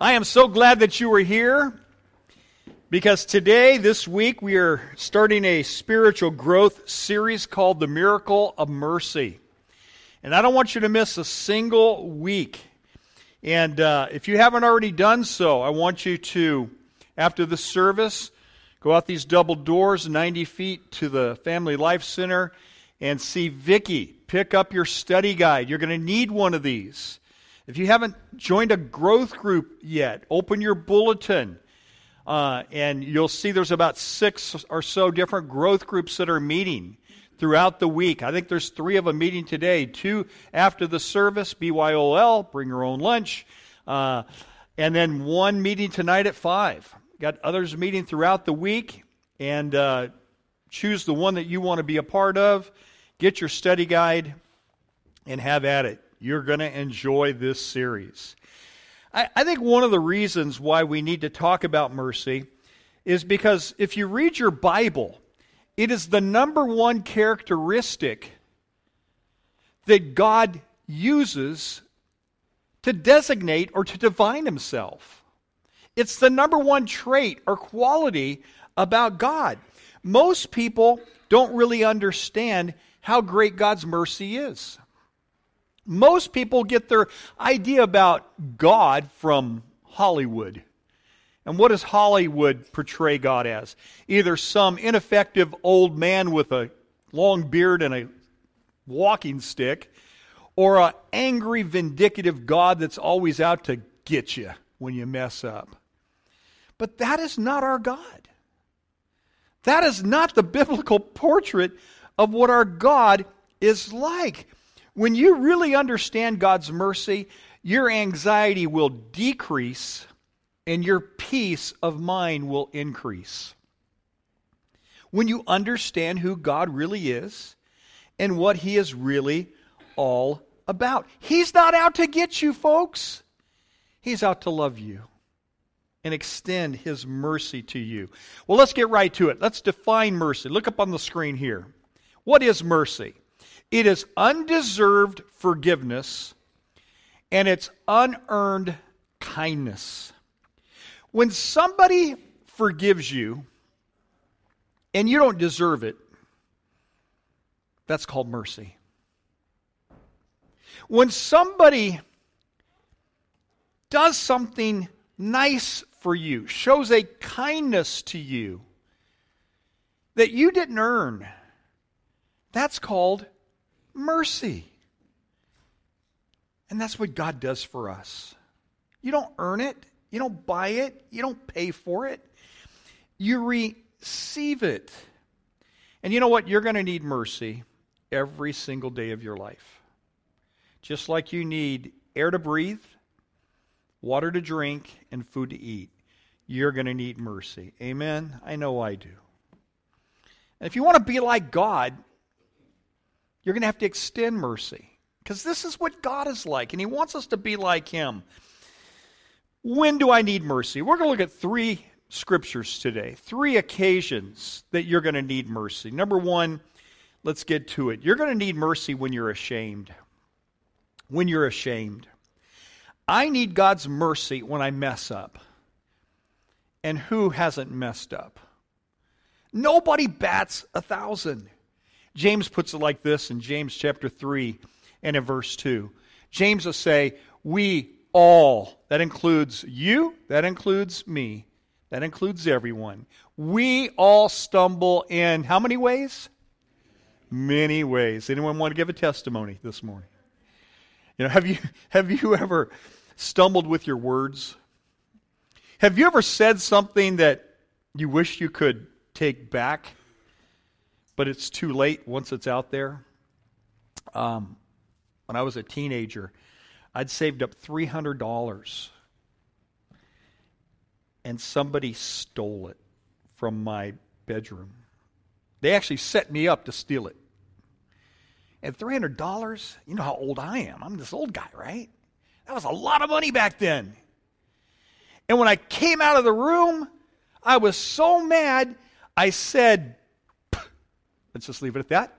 I am so glad that you are here because today, this week, we are starting a spiritual growth series called The Miracle of Mercy. And I don't want you to miss a single week. And uh, if you haven't already done so, I want you to, after the service, go out these double doors 90 feet to the Family Life Center and see Vicki pick up your study guide. You're going to need one of these. If you haven't joined a growth group yet, open your bulletin. Uh, and you'll see there's about six or so different growth groups that are meeting throughout the week. I think there's three of them meeting today. Two after the service, BYOL, bring your own lunch. Uh, and then one meeting tonight at 5. Got others meeting throughout the week. And uh, choose the one that you want to be a part of. Get your study guide and have at it. You're going to enjoy this series. I, I think one of the reasons why we need to talk about mercy is because if you read your Bible, it is the number one characteristic that God uses to designate or to define himself. It's the number one trait or quality about God. Most people don't really understand how great God's mercy is. Most people get their idea about God from Hollywood. And what does Hollywood portray God as? Either some ineffective old man with a long beard and a walking stick, or an angry, vindictive God that's always out to get you when you mess up. But that is not our God. That is not the biblical portrait of what our God is like. When you really understand God's mercy, your anxiety will decrease and your peace of mind will increase. When you understand who God really is and what He is really all about, He's not out to get you, folks. He's out to love you and extend His mercy to you. Well, let's get right to it. Let's define mercy. Look up on the screen here. What is mercy? It is undeserved forgiveness and it's unearned kindness. When somebody forgives you and you don't deserve it, that's called mercy. When somebody does something nice for you, shows a kindness to you that you didn't earn, that's called mercy. And that's what God does for us. You don't earn it, you don't buy it, you don't pay for it. You receive it. And you know what? You're going to need mercy every single day of your life. Just like you need air to breathe, water to drink, and food to eat, you're going to need mercy. Amen? I know I do. And if you want to be like God, you're going to have to extend mercy because this is what God is like, and He wants us to be like Him. When do I need mercy? We're going to look at three scriptures today, three occasions that you're going to need mercy. Number one, let's get to it. You're going to need mercy when you're ashamed. When you're ashamed. I need God's mercy when I mess up. And who hasn't messed up? Nobody bats a thousand. James puts it like this in James chapter 3 and in verse 2. James will say, We all, that includes you, that includes me, that includes everyone. We all stumble in how many ways? Many ways. Anyone want to give a testimony this morning? You know, have you have you ever stumbled with your words? Have you ever said something that you wish you could take back? But it's too late once it's out there. Um, when I was a teenager, I'd saved up $300 and somebody stole it from my bedroom. They actually set me up to steal it. And $300, you know how old I am. I'm this old guy, right? That was a lot of money back then. And when I came out of the room, I was so mad, I said, Let's just leave it at that.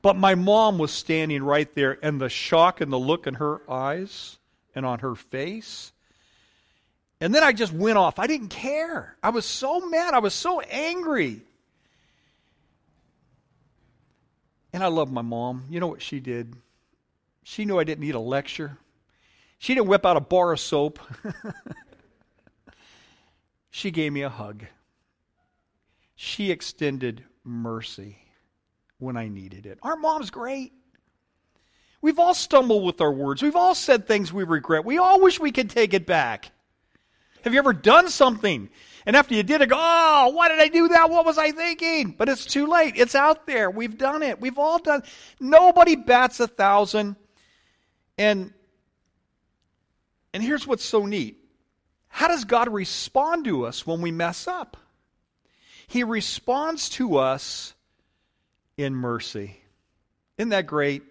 But my mom was standing right there, and the shock and the look in her eyes and on her face. And then I just went off. I didn't care. I was so mad. I was so angry. And I love my mom. You know what she did? She knew I didn't need a lecture. She didn't whip out a bar of soap. she gave me a hug. She extended mercy when I needed it. Our mom's great. We've all stumbled with our words. We've all said things we regret. We all wish we could take it back. Have you ever done something? And after you did it, go, oh, why did I do that? What was I thinking? But it's too late. It's out there. We've done it. We've all done. Nobody bats a thousand. And and here's what's so neat. How does God respond to us when we mess up? He responds to us in mercy. Isn't that great?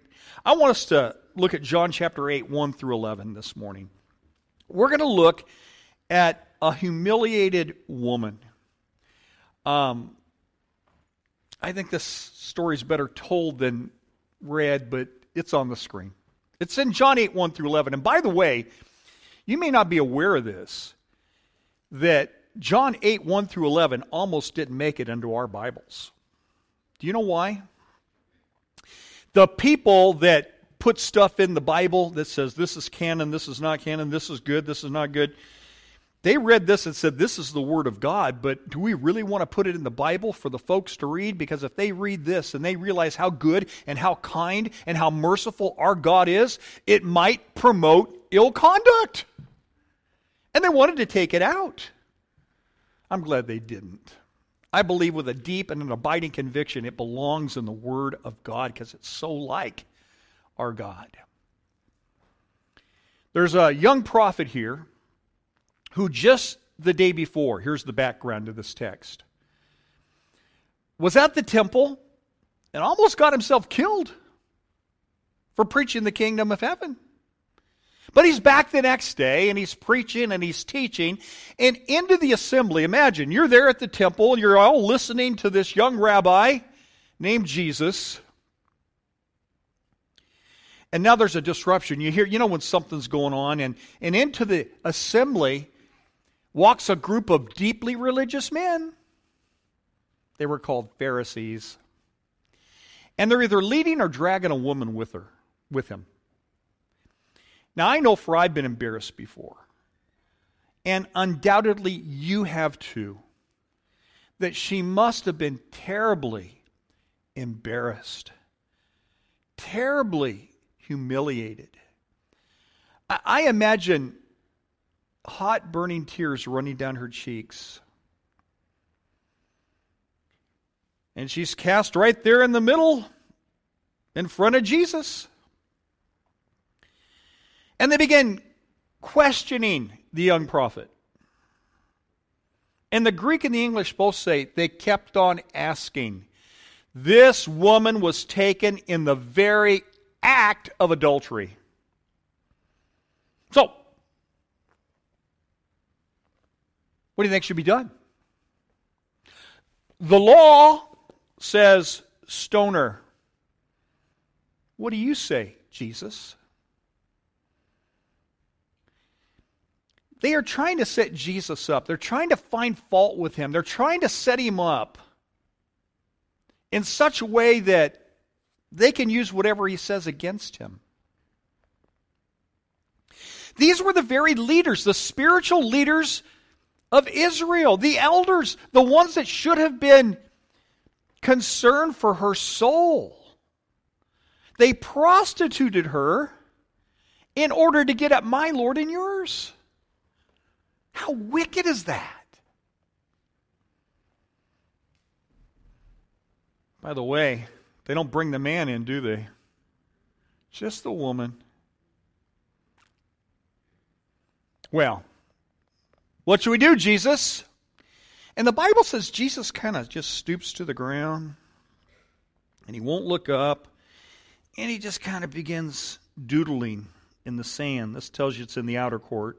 I want us to look at John chapter 8, 1 through 11 this morning. We're going to look at a humiliated woman. Um, I think this story is better told than read, but it's on the screen. It's in John 8, 1 through 11. And by the way, you may not be aware of this, that John 8, 1 through 11 almost didn't make it into our Bibles. Do you know why? The people that put stuff in the Bible that says this is canon, this is not canon, this is good, this is not good, they read this and said, This is the Word of God, but do we really want to put it in the Bible for the folks to read? Because if they read this and they realize how good and how kind and how merciful our God is, it might promote ill conduct. And they wanted to take it out. I'm glad they didn't. I believe with a deep and an abiding conviction it belongs in the Word of God because it's so like our God. There's a young prophet here who just the day before, here's the background to this text, was at the temple and almost got himself killed for preaching the kingdom of heaven. But he's back the next day and he's preaching and he's teaching. And into the assembly, imagine you're there at the temple, you're all listening to this young rabbi named Jesus. And now there's a disruption. You hear, you know, when something's going on, and, and into the assembly walks a group of deeply religious men. They were called Pharisees. And they're either leading or dragging a woman with her, with him. Now I know for I've been embarrassed before. And undoubtedly you have too. That she must have been terribly embarrassed. Terribly humiliated. I, I imagine hot burning tears running down her cheeks. And she's cast right there in the middle in front of Jesus. And they begin questioning the young prophet. And the Greek and the English both say they kept on asking. This woman was taken in the very act of adultery. So, What do you think should be done? The law says stoner. What do you say, Jesus? They are trying to set Jesus up. They're trying to find fault with him. They're trying to set him up in such a way that they can use whatever he says against him. These were the very leaders, the spiritual leaders of Israel, the elders, the ones that should have been concerned for her soul. They prostituted her in order to get at my Lord and yours. How wicked is that? By the way, they don't bring the man in, do they? Just the woman. Well, what should we do, Jesus? And the Bible says Jesus kind of just stoops to the ground and he won't look up and he just kind of begins doodling in the sand. This tells you it's in the outer court.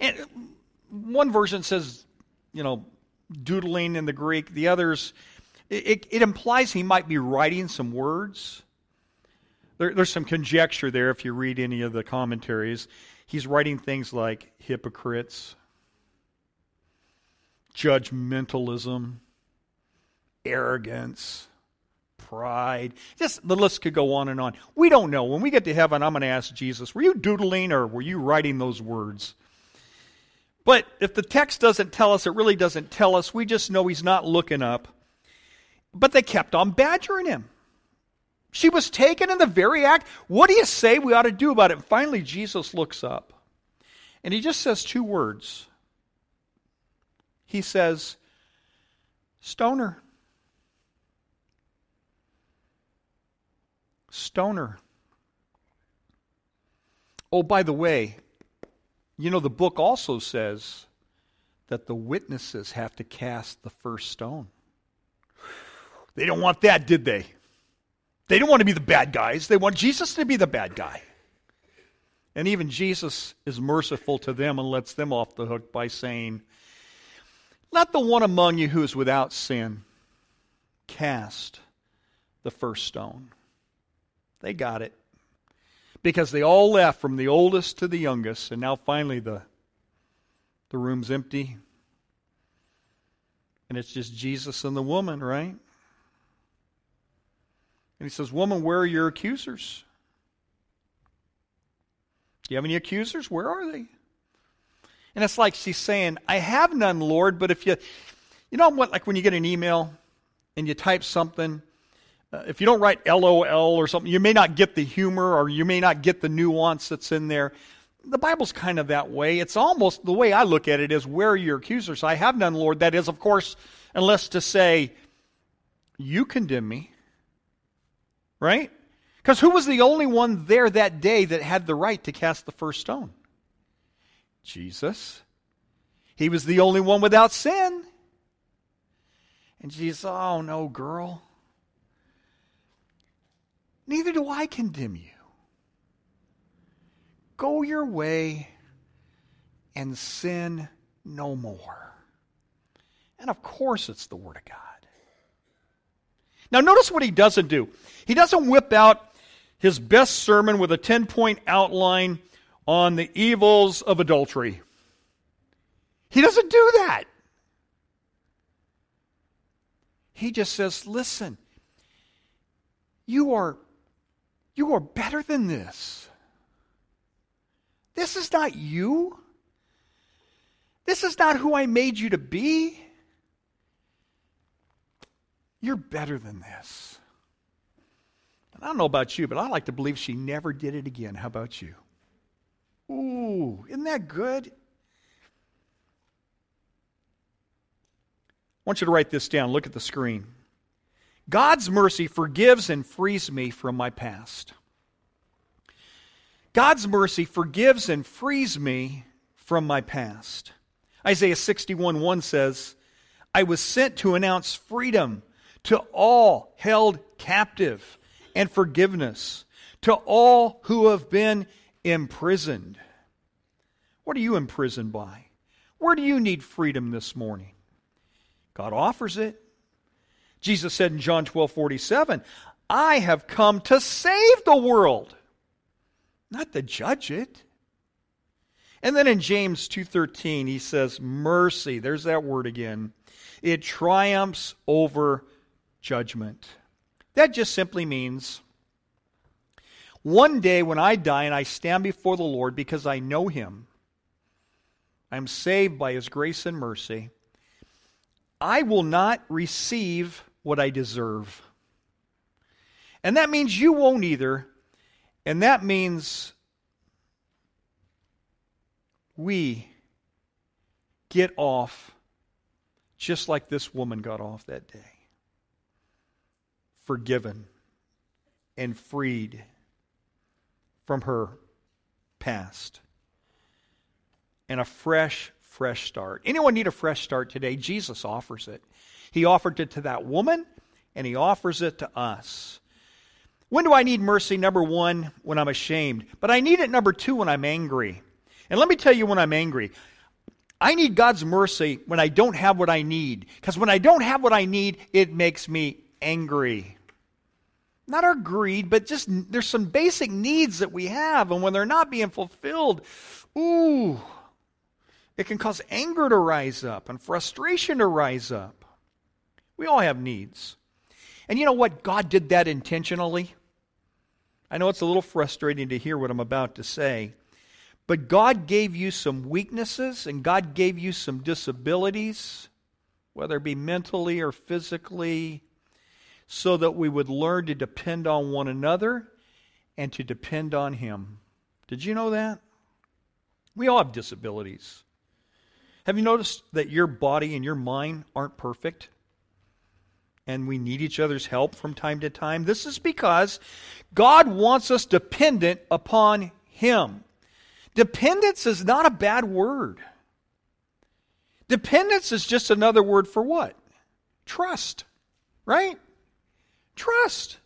And one version says, you know, doodling in the Greek. The others, it, it implies he might be writing some words. there, there's some conjecture there if you read any of the commentaries. He's writing things like hypocrites, judgmentalism, arrogance, pride. Just the list could go on and on. We don't know. When we get to heaven, I'm going to ask Jesus, were you doodling or were you writing those words? But if the text doesn't tell us, it really doesn't tell us. We just know he's not looking up. But they kept on badgering him. She was taken in the very act. What do you say we ought to do about it? And finally, Jesus looks up and he just says two words. He says, Stoner. Stoner. Oh, by the way, you know, the book also says that the witnesses have to cast the first stone. They don't want that, did they? They don't want to be the bad guys. They want Jesus to be the bad guy. And even Jesus is merciful to them and lets them off the hook by saying, Let the one among you who is without sin cast the first stone. They got it. Because they all left from the oldest to the youngest, and now finally the, the room's empty. And it's just Jesus and the woman, right? And he says, Woman, where are your accusers? Do you have any accusers? Where are they? And it's like she's saying, I have none, Lord, but if you, you know what, like when you get an email and you type something uh, if you don't write LOL or something, you may not get the humor or you may not get the nuance that's in there. The Bible's kind of that way. It's almost the way I look at it is where are your accusers? I have none, Lord. That is, of course, unless to say, you condemn me. Right? Because who was the only one there that day that had the right to cast the first stone? Jesus. He was the only one without sin. And Jesus, oh no, girl. Neither do I condemn you. Go your way and sin no more. And of course, it's the Word of God. Now, notice what he doesn't do. He doesn't whip out his best sermon with a 10 point outline on the evils of adultery. He doesn't do that. He just says, listen, you are you are better than this. This is not you. This is not who I made you to be. You're better than this. And I don't know about you, but I like to believe she never did it again. How about you? Ooh, isn't that good? I want you to write this down. Look at the screen. God's mercy forgives and frees me from my past. God's mercy forgives and frees me from my past. Isaiah 61 1 says, I was sent to announce freedom to all held captive and forgiveness to all who have been imprisoned. What are you imprisoned by? Where do you need freedom this morning? God offers it. Jesus said in John 12 47, I have come to save the world, not to judge it. And then in James 2:13 he says mercy, there's that word again. It triumphs over judgment. That just simply means one day when I die and I stand before the Lord because I know him, I'm saved by his grace and mercy, I will not receive what I deserve. And that means you won't either. And that means we get off just like this woman got off that day. Forgiven and freed from her past. And a fresh fresh start. Anyone need a fresh start today? Jesus offers it he offered it to that woman, and He offers it to us. When do I need mercy? Number one, when I'm ashamed. But I need it, number two, when I'm angry. And let me tell you when I'm angry. I need God's mercy when I don't have what I need. Because when I don't have what I need, it makes me angry. not our greed, but just there's some basic needs that we have, and when they're not being fulfilled, ooh, it can cause anger to rise up and frustration to rise up. We all have needs. And you know what? God did that intentionally. I know it's a little frustrating to hear what I'm about to say, but God gave you some weaknesses and God gave you some disabilities, whether it be mentally or physically, so that we would learn to depend on one another and to depend on Him. Did you know that? We all have disabilities. Have you noticed that your body and your mind aren't perfect? And we need each other's help from time to time. This is because God wants us dependent upon Him. Dependence is not a bad word. Dependence is just another word for what? Trust, right? Trust.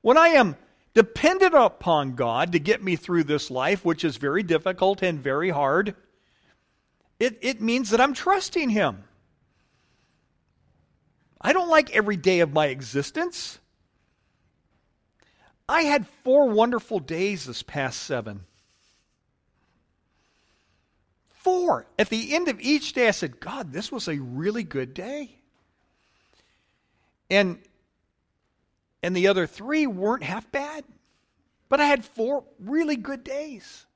When I am dependent upon God to get me through this life, which is very difficult and very hard, it, it means that I'm trusting Him. I don't like every day of my existence. I had four wonderful days this past seven. Four. At the end of each day, I said, God, this was a really good day. And and the other three weren't half bad. But I had four really good days.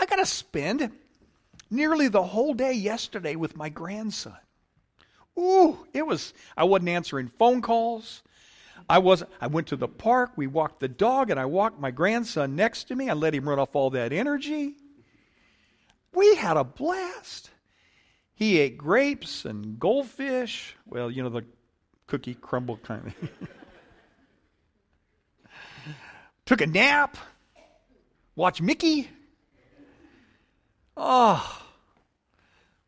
I got to spend nearly the whole day yesterday with my grandson. Ooh, it was, I wasn't answering phone calls. I was I went to the park, we walked the dog, and I walked my grandson next to me. I let him run off all that energy. We had a blast. He ate grapes and goldfish. Well, you know, the cookie crumble kind of. Took a nap. Watched Mickey. Oh,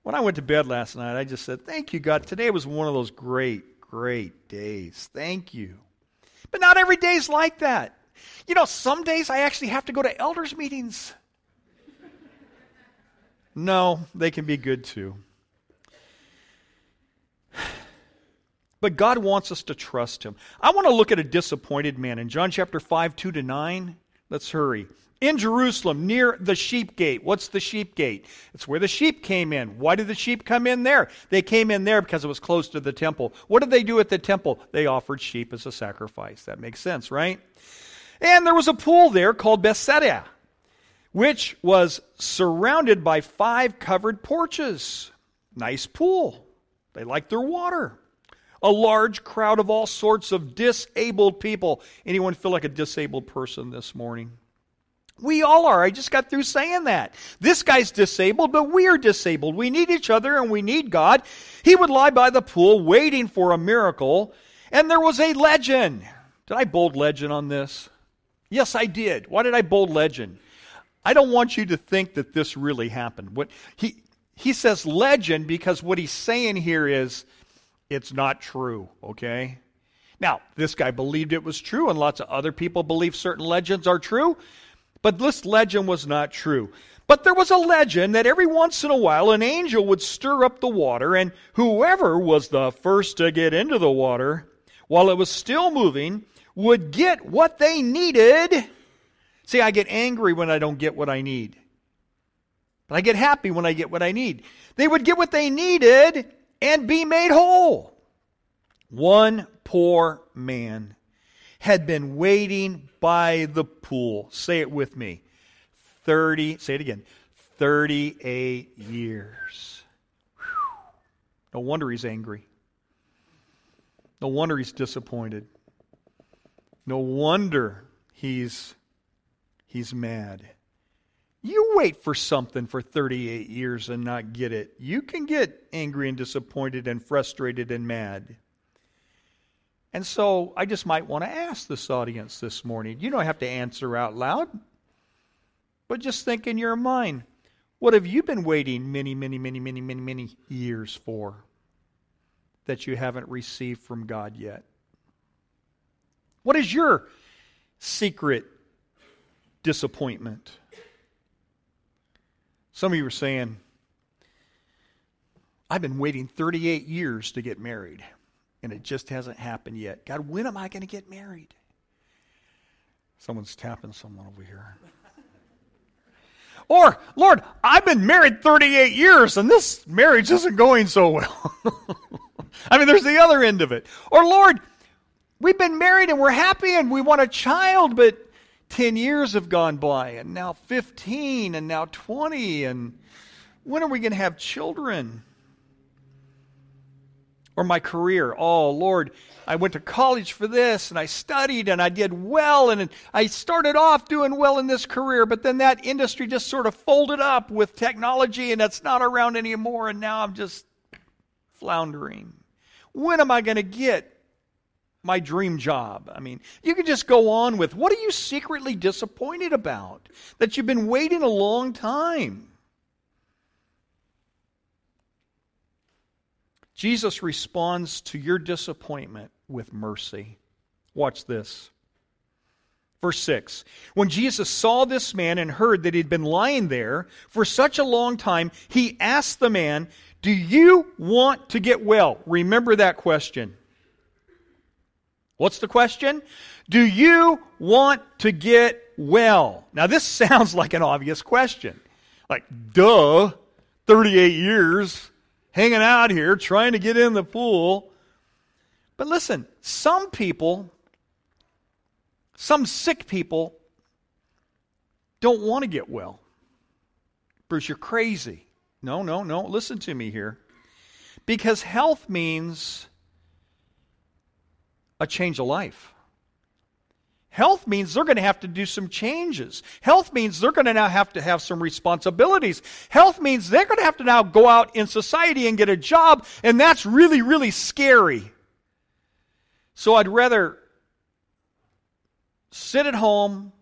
when I went to bed last night, I just said, Thank you, God. Today was one of those great, great days. Thank you. But not every day is like that. You know, some days I actually have to go to elders' meetings. No, they can be good too. But God wants us to trust Him. I want to look at a disappointed man in John chapter 5, 2 to 9. Let's hurry in Jerusalem near the sheep gate. What's the sheep gate? It's where the sheep came in. Why did the sheep come in there? They came in there because it was close to the temple. What did they do at the temple? They offered sheep as a sacrifice. That makes sense, right? And there was a pool there called Bethsaida, which was surrounded by five covered porches. Nice pool. They liked their water. A large crowd of all sorts of disabled people. Anyone feel like a disabled person this morning? We all are. I just got through saying that. This guy's disabled, but we are disabled. We need each other and we need God. He would lie by the pool waiting for a miracle, and there was a legend. Did I bold legend on this? Yes, I did. Why did I bold legend? I don't want you to think that this really happened. What he he says legend because what he's saying here is it's not true, okay? Now, this guy believed it was true, and lots of other people believe certain legends are true. But this legend was not true. But there was a legend that every once in a while an angel would stir up the water, and whoever was the first to get into the water while it was still moving would get what they needed. See, I get angry when I don't get what I need. But I get happy when I get what I need. They would get what they needed and be made whole. One poor man had been waiting by the pool. Say it with me. 30, say it again. 38 years. Whew. No wonder he's angry. No wonder he's disappointed. No wonder he's he's mad. You wait for something for 38 years and not get it. You can get angry and disappointed and frustrated and mad. And so I just might want to ask this audience this morning. You don't have to answer out loud, but just think in your mind what have you been waiting many, many, many, many, many, many years for that you haven't received from God yet? What is your secret disappointment? Some of you are saying, I've been waiting 38 years to get married and it just hasn't happened yet. God, when am I going to get married? Someone's tapping someone over here. Or, Lord, I've been married 38 years and this marriage isn't going so well. I mean, there's the other end of it. Or, Lord, we've been married and we're happy and we want a child, but 10 years have gone by and now 15 and now 20 and when are we going to have children? Or my career. Oh, Lord, I went to college for this and I studied and I did well and I started off doing well in this career, but then that industry just sort of folded up with technology and it's not around anymore and now I'm just floundering. When am I going to get my dream job? I mean, you could just go on with what are you secretly disappointed about that you've been waiting a long time? Jesus responds to your disappointment with mercy. Watch this. Verse 6 When Jesus saw this man and heard that he'd been lying there for such a long time, he asked the man, Do you want to get well? Remember that question. What's the question? Do you want to get well? Now, this sounds like an obvious question. Like, duh, 38 years hanging out here trying to get in the pool. But listen, some people, some sick people, don't want to get well. Bruce, you're crazy. No, no, no. Listen to me here. Because health means a change of life. Health means they're going to have to do some changes. Health means they're going to now have to have some responsibilities. Health means they're going to have to now go out in society and get a job, and that's really, really scary. So I'd rather sit at home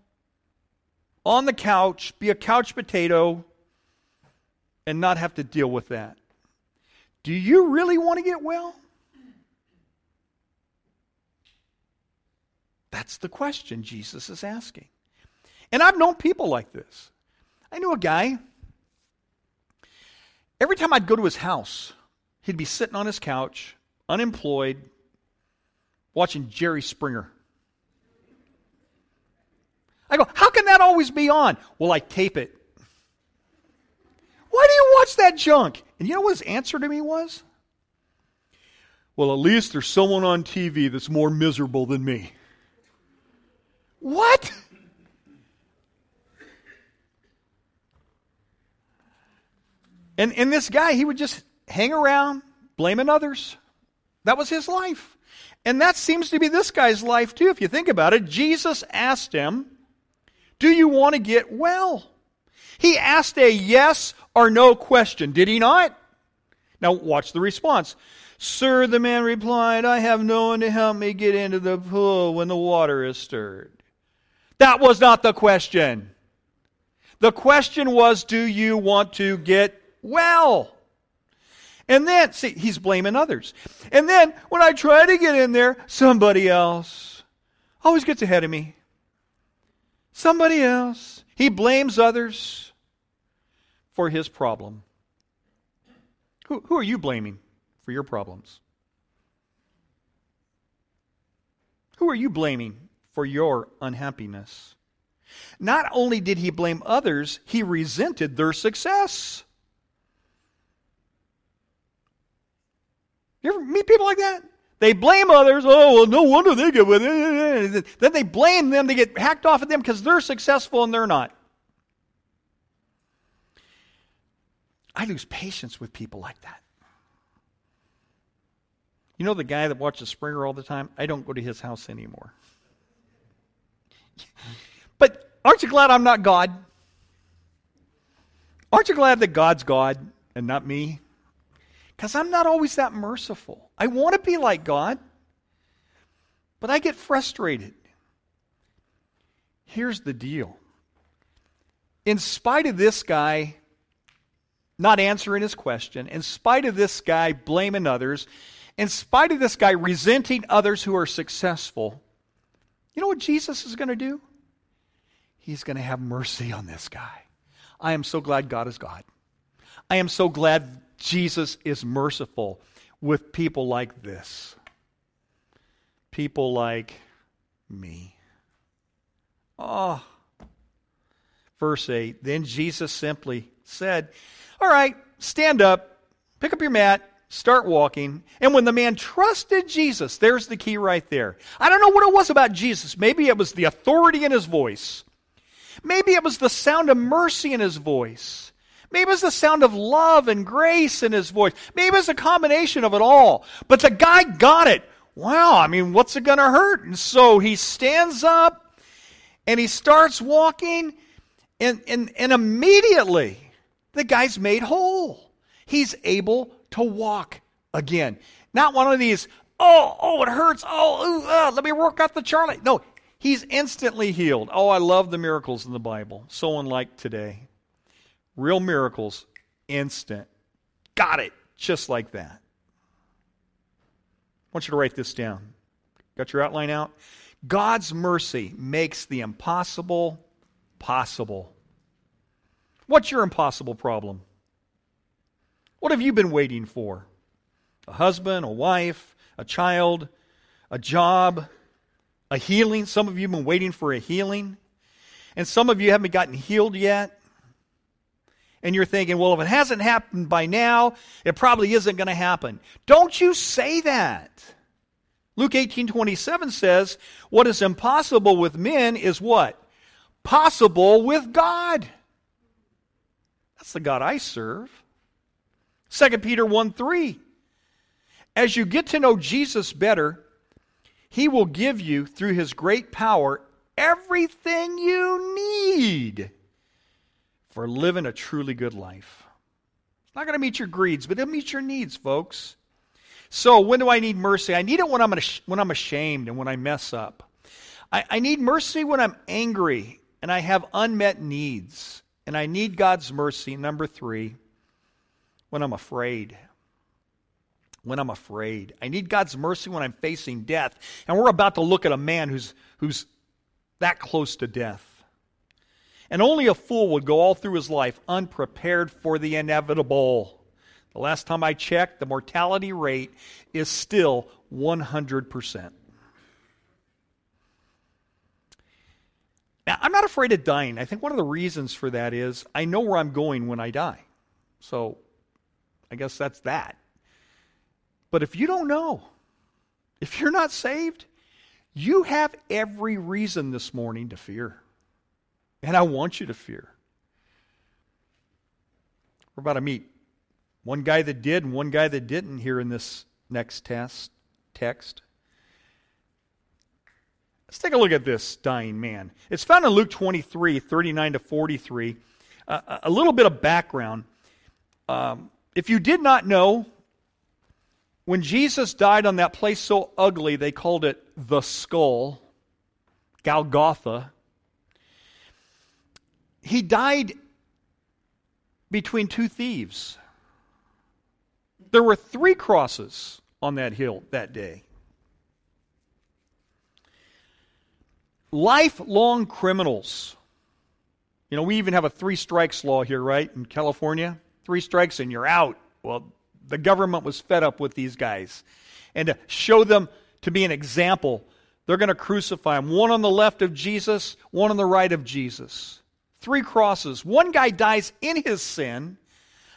on the couch, be a couch potato, and not have to deal with that. Do you really want to get well? That's the question Jesus is asking. And I've known people like this. I knew a guy, every time I'd go to his house, he'd be sitting on his couch, unemployed, watching Jerry Springer. I go, how can that always be on? Well, I tape it. Why do you watch that junk? And you know what his answer to me was? Well, at least there's someone on TV that's more miserable than me. What? And, and this guy, he would just hang around blaming others. That was his life. And that seems to be this guy's life too, if you think about it. Jesus asked him, Do you want to get well? He asked a yes or no question, did he not? Now, watch the response. Sir, the man replied, I have no one to help me get into the pool when the water is stirred. That was not the question. The question was, do you want to get well? And then, see, he's blaming others. And then, when I try to get in there, somebody else always gets ahead of me. Somebody else. He blames others for his problem. Who, who are you blaming for your problems? Who are you blaming for your unhappiness. Not only did he blame others, he resented their success. You ever meet people like that? They blame others. Oh, well, no wonder they get with it. Then they blame them. They get hacked off at them because they're successful and they're not. I lose patience with people like that. You know the guy that watches Springer all the time? I don't go to his house anymore. But aren't you glad I'm not God? Aren't you glad that God's God and not me? Because I'm not always that merciful. I want to be like God, but I get frustrated. Here's the deal. In spite of this guy not answering his question, in spite of this guy blaming others, in spite of this guy resenting others who are successful, you know what Jesus is going to do? He's going to have mercy on this guy. I am so glad God is God. I am so glad Jesus is merciful with people like this. People like me. Oh. Verse 8 Then Jesus simply said, All right, stand up, pick up your mat, start walking. And when the man trusted Jesus, there's the key right there. I don't know what it was about Jesus. Maybe it was the authority in his voice, maybe it was the sound of mercy in his voice. Maybe it was the sound of love and grace in his voice. Maybe it was a combination of it all. But the guy got it. Wow, I mean, what's it going to hurt? And so he stands up and he starts walking, and, and, and immediately the guy's made whole. He's able to walk again. Not one of these, oh, oh, it hurts. Oh, ooh, uh, let me work out the Charlie. No, he's instantly healed. Oh, I love the miracles in the Bible. So unlike today. Real miracles, instant. Got it. Just like that. I want you to write this down. Got your outline out? God's mercy makes the impossible possible. What's your impossible problem? What have you been waiting for? A husband, a wife, a child, a job, a healing? Some of you have been waiting for a healing. And some of you haven't gotten healed yet. And you're thinking, well, if it hasn't happened by now, it probably isn't going to happen. Don't you say that. Luke 18 27 says, What is impossible with men is what? Possible with God. That's the God I serve. 2 Peter 1 3. As you get to know Jesus better, he will give you, through his great power, everything you need for living a truly good life. It's not going to meet your greeds, but it'll meet your needs, folks. So, when do I need mercy? I need it when I'm, when I'm ashamed and when I mess up. I, I need mercy when I'm angry and I have unmet needs. And I need God's mercy, number three, when I'm afraid. When I'm afraid. I need God's mercy when I'm facing death. And we're about to look at a man who's, who's that close to death. And only a fool would go all through his life unprepared for the inevitable. The last time I checked, the mortality rate is still 100%. Now, I'm not afraid of dying. I think one of the reasons for that is I know where I'm going when I die. So I guess that's that. But if you don't know, if you're not saved, you have every reason this morning to fear. And I want you to fear. We're about to meet one guy that did and one guy that didn't here in this next test, text. Let's take a look at this dying man. It's found in Luke 23, 39 to 43. Uh, a little bit of background. Um, if you did not know, when Jesus died on that place so ugly, they called it the skull, Golgotha. He died between two thieves. There were three crosses on that hill that day. Lifelong criminals. You know, we even have a three strikes law here, right, in California? Three strikes and you're out. Well, the government was fed up with these guys. And to show them to be an example, they're going to crucify them. One on the left of Jesus, one on the right of Jesus. Three crosses. One guy dies in his sin,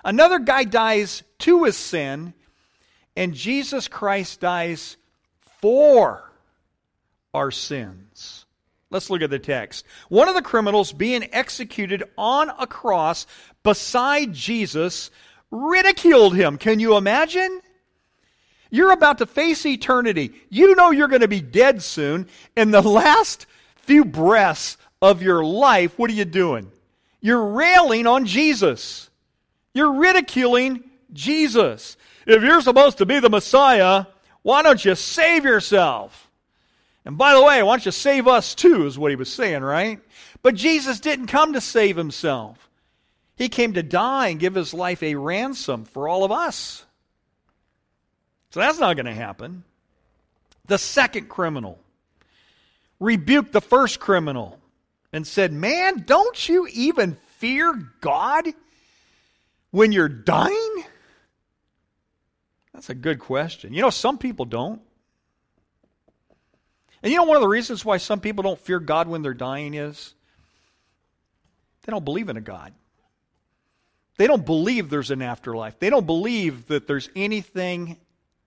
another guy dies to his sin, and Jesus Christ dies for our sins. Let's look at the text. One of the criminals being executed on a cross beside Jesus ridiculed him. Can you imagine? You're about to face eternity. You know you're going to be dead soon. In the last few breaths of your life, what are you doing? You're railing on Jesus. You're ridiculing Jesus. If you're supposed to be the Messiah, why don't you save yourself? And by the way, why don't you save us too, is what he was saying, right? But Jesus didn't come to save himself. He came to die and give his life a ransom for all of us. So that's not going to happen. The second criminal rebuked the first criminal and said, Man, don't you even fear God when you're dying? That's a good question. You know, some people don't. And you know, one of the reasons why some people don't fear God when they're dying is they don't believe in a God. They don't believe there's an afterlife. They don't believe that there's anything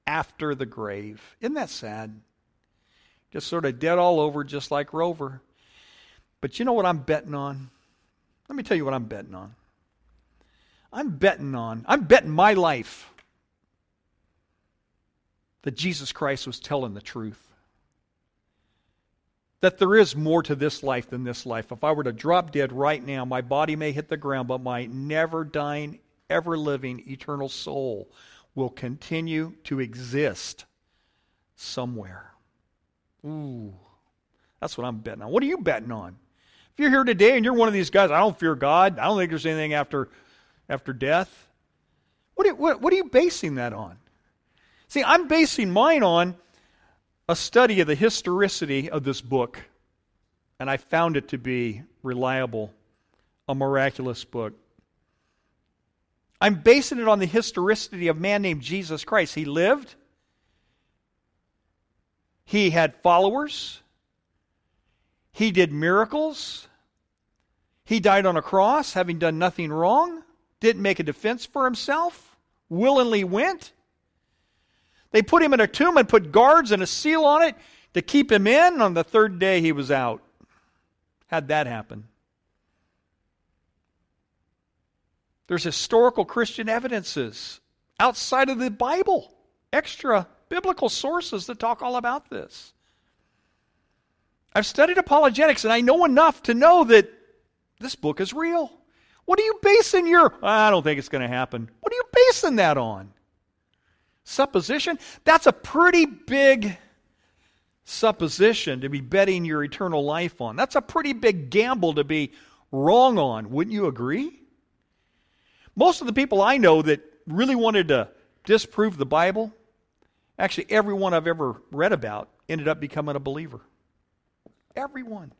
after the grave. Isn't that sad? Just sort of dead all over, just like Rover. But you know what I'm betting on? Let me tell you what I'm betting on. I'm betting on, I'm betting my life that Jesus Christ was telling the truth. That there is more to this life than this life. If I were to drop dead right now, my body may hit the ground, but my never dying, ever living, eternal soul will continue to exist somewhere. Ooh, that's what I'm betting on. What are you betting on? If you're here today and you're one of these guys, I don't fear God. I don't think there's anything after, after death. What what, what are you basing that on? See, I'm basing mine on a study of the historicity of this book, and I found it to be reliable, a miraculous book. I'm basing it on the historicity of a man named Jesus Christ. He lived, he had followers, he did miracles. He died on a cross, having done nothing wrong, didn't make a defense for himself, willingly went. They put him in a tomb and put guards and a seal on it to keep him in. On the third day, he was out. How'd that happen? There's historical Christian evidences outside of the Bible, extra biblical sources that talk all about this. I've studied apologetics and I know enough to know that this book is real. What are you basing your I don't think it's going to happen. What are you basing that on? Supposition? That's a pretty big supposition to be betting your eternal life on. That's a pretty big gamble to be wrong on. Wouldn't you agree? Most of the people I know that really wanted to disprove the Bible, actually, everyone I've ever read about ended up becoming a believer. Everyone.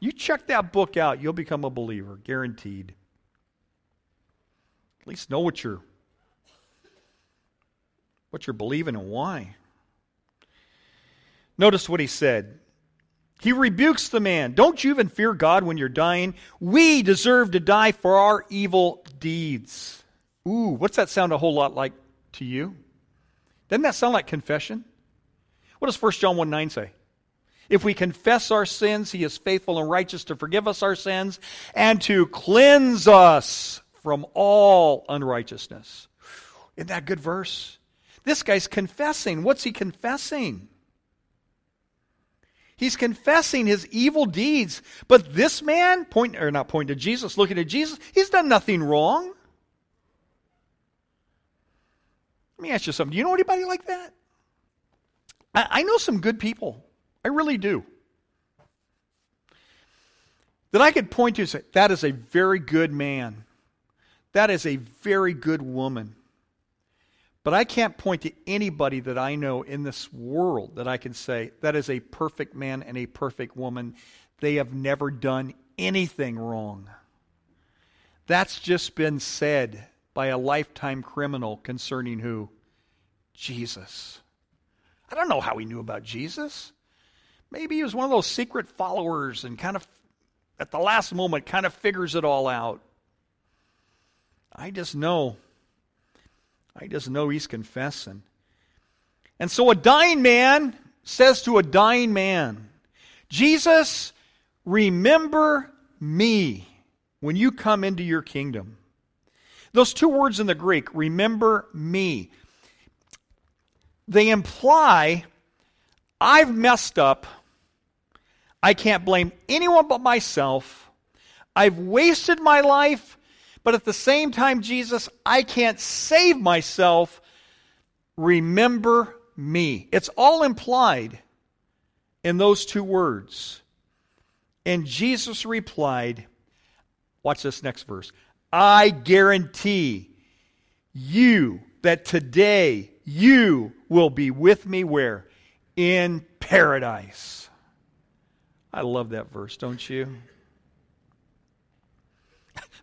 You check that book out, you'll become a believer, guaranteed. At least know what you're what you're believing and why. Notice what he said. He rebukes the man. Don't you even fear God when you're dying? We deserve to die for our evil deeds. Ooh, what's that sound a whole lot like to you? Doesn't that sound like confession? What does 1 John 1 9 say? If we confess our sins, he is faithful and righteous to forgive us our sins and to cleanse us from all unrighteousness. Isn't that good verse? This guy's confessing. What's he confessing? He's confessing his evil deeds. But this man, point or not pointing to Jesus, looking at Jesus, he's done nothing wrong. Let me ask you something. Do you know anybody like that? I, I know some good people. I really do. That I could point to and say, that is a very good man. That is a very good woman. But I can't point to anybody that I know in this world that I can say, that is a perfect man and a perfect woman. They have never done anything wrong. That's just been said by a lifetime criminal concerning who? Jesus. I don't know how he knew about Jesus. Maybe he was one of those secret followers and kind of, at the last moment, kind of figures it all out. I just know. I just know he's confessing. And so a dying man says to a dying man, Jesus, remember me when you come into your kingdom. Those two words in the Greek, remember me, they imply I've messed up I can't blame anyone but myself. I've wasted my life, but at the same time, Jesus, I can't save myself. Remember me. It's all implied in those two words. And Jesus replied, Watch this next verse. I guarantee you that today you will be with me where? In paradise. I love that verse, don't you?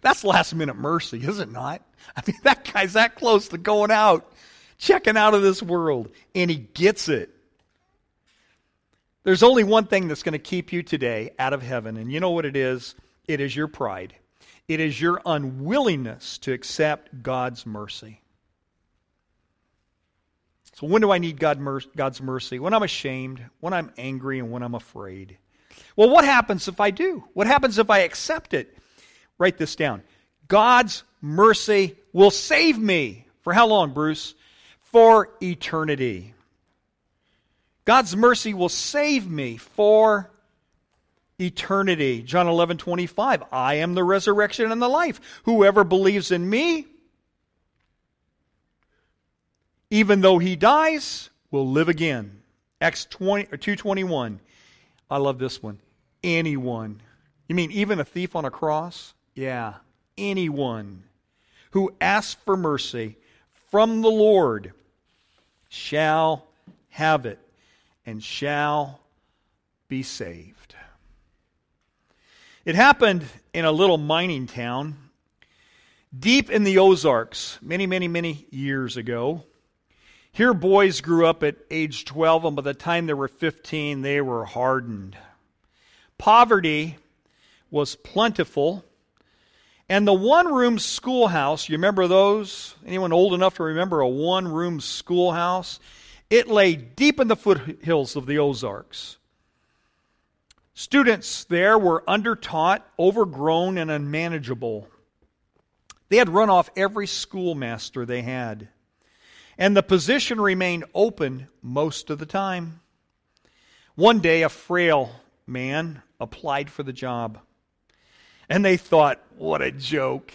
That's last minute mercy, is it not? I mean, that guy's that close to going out, checking out of this world, and he gets it. There's only one thing that's going to keep you today out of heaven, and you know what it is? It is your pride. It is your unwillingness to accept God's mercy. So, when do I need God, God's mercy? When I'm ashamed, when I'm angry, and when I'm afraid. Well, what happens if I do? What happens if I accept it? Write this down. God's mercy will save me. For how long, Bruce? For eternity. God's mercy will save me for eternity. John 11, 25. I am the resurrection and the life. Whoever believes in me, even though he dies, will live again. Acts 20, uh, 221. I love this one. Anyone. You mean even a thief on a cross? Yeah. Anyone who asks for mercy from the Lord shall have it and shall be saved. It happened in a little mining town deep in the Ozarks many, many, many years ago. Here, boys grew up at age 12, and by the time they were 15, they were hardened. Poverty was plentiful, and the one room schoolhouse, you remember those? Anyone old enough to remember a one room schoolhouse? It lay deep in the foothills of the Ozarks. Students there were undertaught, overgrown, and unmanageable. They had run off every schoolmaster they had, and the position remained open most of the time. One day, a frail man applied for the job, and they thought, what a joke.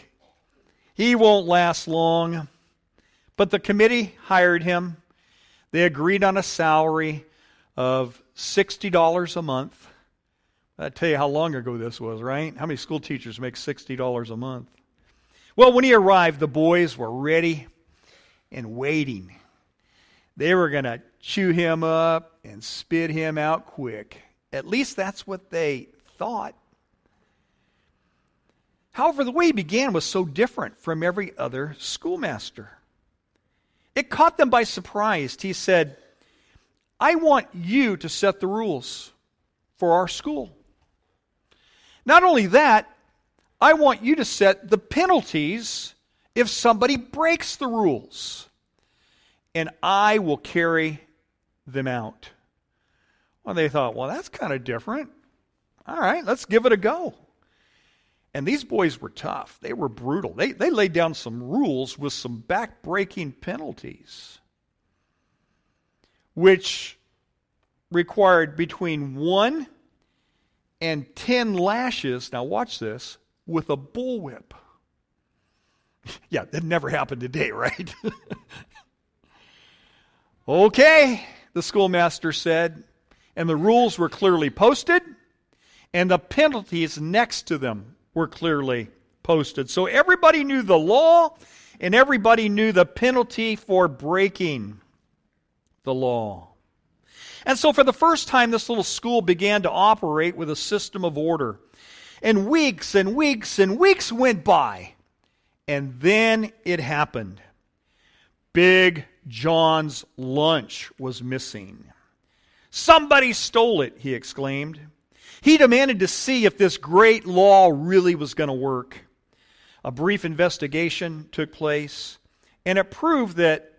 He won't last long. But the committee hired him they agreed on a salary of $60 a month. I tell you how long ago this was, right? How many school teachers make $60 a month? Well, when he arrived, the boys were ready and waiting. They were going to chew him up and spit him out quick. At least that's what they thought. However, the way he began was so different from every other schoolmaster. It caught them by surprise. He said, I want you to set the rules for our school. Not only that, I want you to set the penalties if somebody breaks the rules, and I will carry them out. Well, they thought, well, that's kind of different. All right, let's give it a go. And these boys were tough. They were brutal. They, they laid down some rules with some back-breaking penalties, which required between one and ten lashes. Now, watch this with a bullwhip. yeah, that never happened today, right? okay, the schoolmaster said. And the rules were clearly posted, and the penalties next to them were clearly posted. So everybody knew the law and everybody knew the penalty for breaking the law. And so for the first time, this little school began to operate with a system of order. And weeks and weeks and weeks went by. And then it happened. Big John's lunch was missing. Somebody stole it, he exclaimed. He demanded to see if this great law really was going to work. A brief investigation took place, and it proved that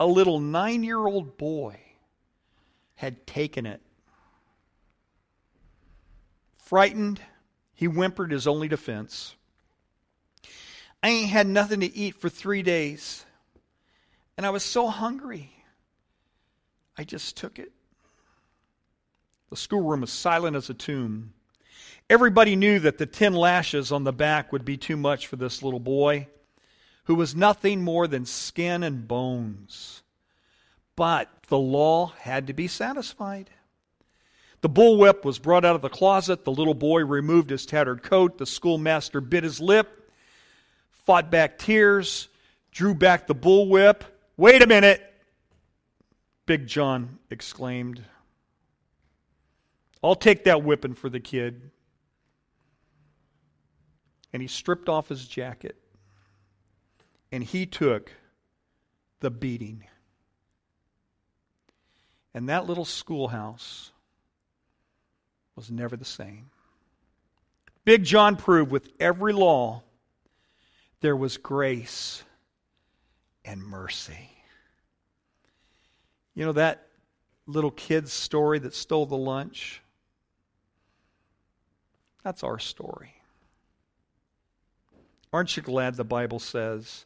a little nine year old boy had taken it. Frightened, he whimpered his only defense. I ain't had nothing to eat for three days, and I was so hungry. I just took it. The schoolroom was silent as a tomb. Everybody knew that the ten lashes on the back would be too much for this little boy, who was nothing more than skin and bones. But the law had to be satisfied. The bullwhip was brought out of the closet. The little boy removed his tattered coat. The schoolmaster bit his lip, fought back tears, drew back the bullwhip. Wait a minute, Big John exclaimed. I'll take that whipping for the kid. And he stripped off his jacket and he took the beating. And that little schoolhouse was never the same. Big John proved with every law there was grace and mercy. You know that little kid's story that stole the lunch? That's our story. Aren't you glad the Bible says,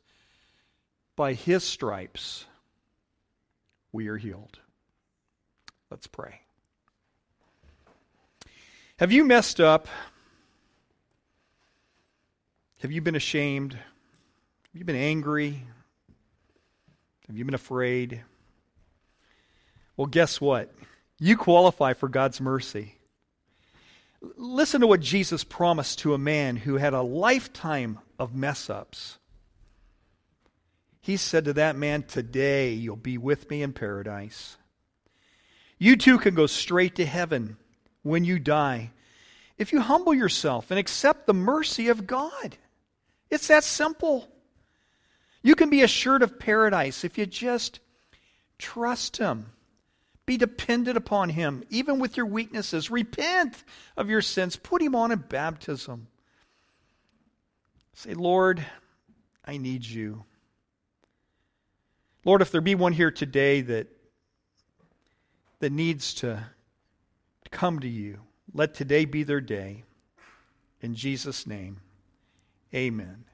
by his stripes we are healed? Let's pray. Have you messed up? Have you been ashamed? Have you been angry? Have you been afraid? Well, guess what? You qualify for God's mercy. Listen to what Jesus promised to a man who had a lifetime of mess ups. He said to that man, Today you'll be with me in paradise. You too can go straight to heaven when you die if you humble yourself and accept the mercy of God. It's that simple. You can be assured of paradise if you just trust Him. Be dependent upon Him, even with your weaknesses. Repent of your sins. Put Him on in baptism. Say, Lord, I need you. Lord, if there be one here today that, that needs to come to you, let today be their day. In Jesus' name. Amen.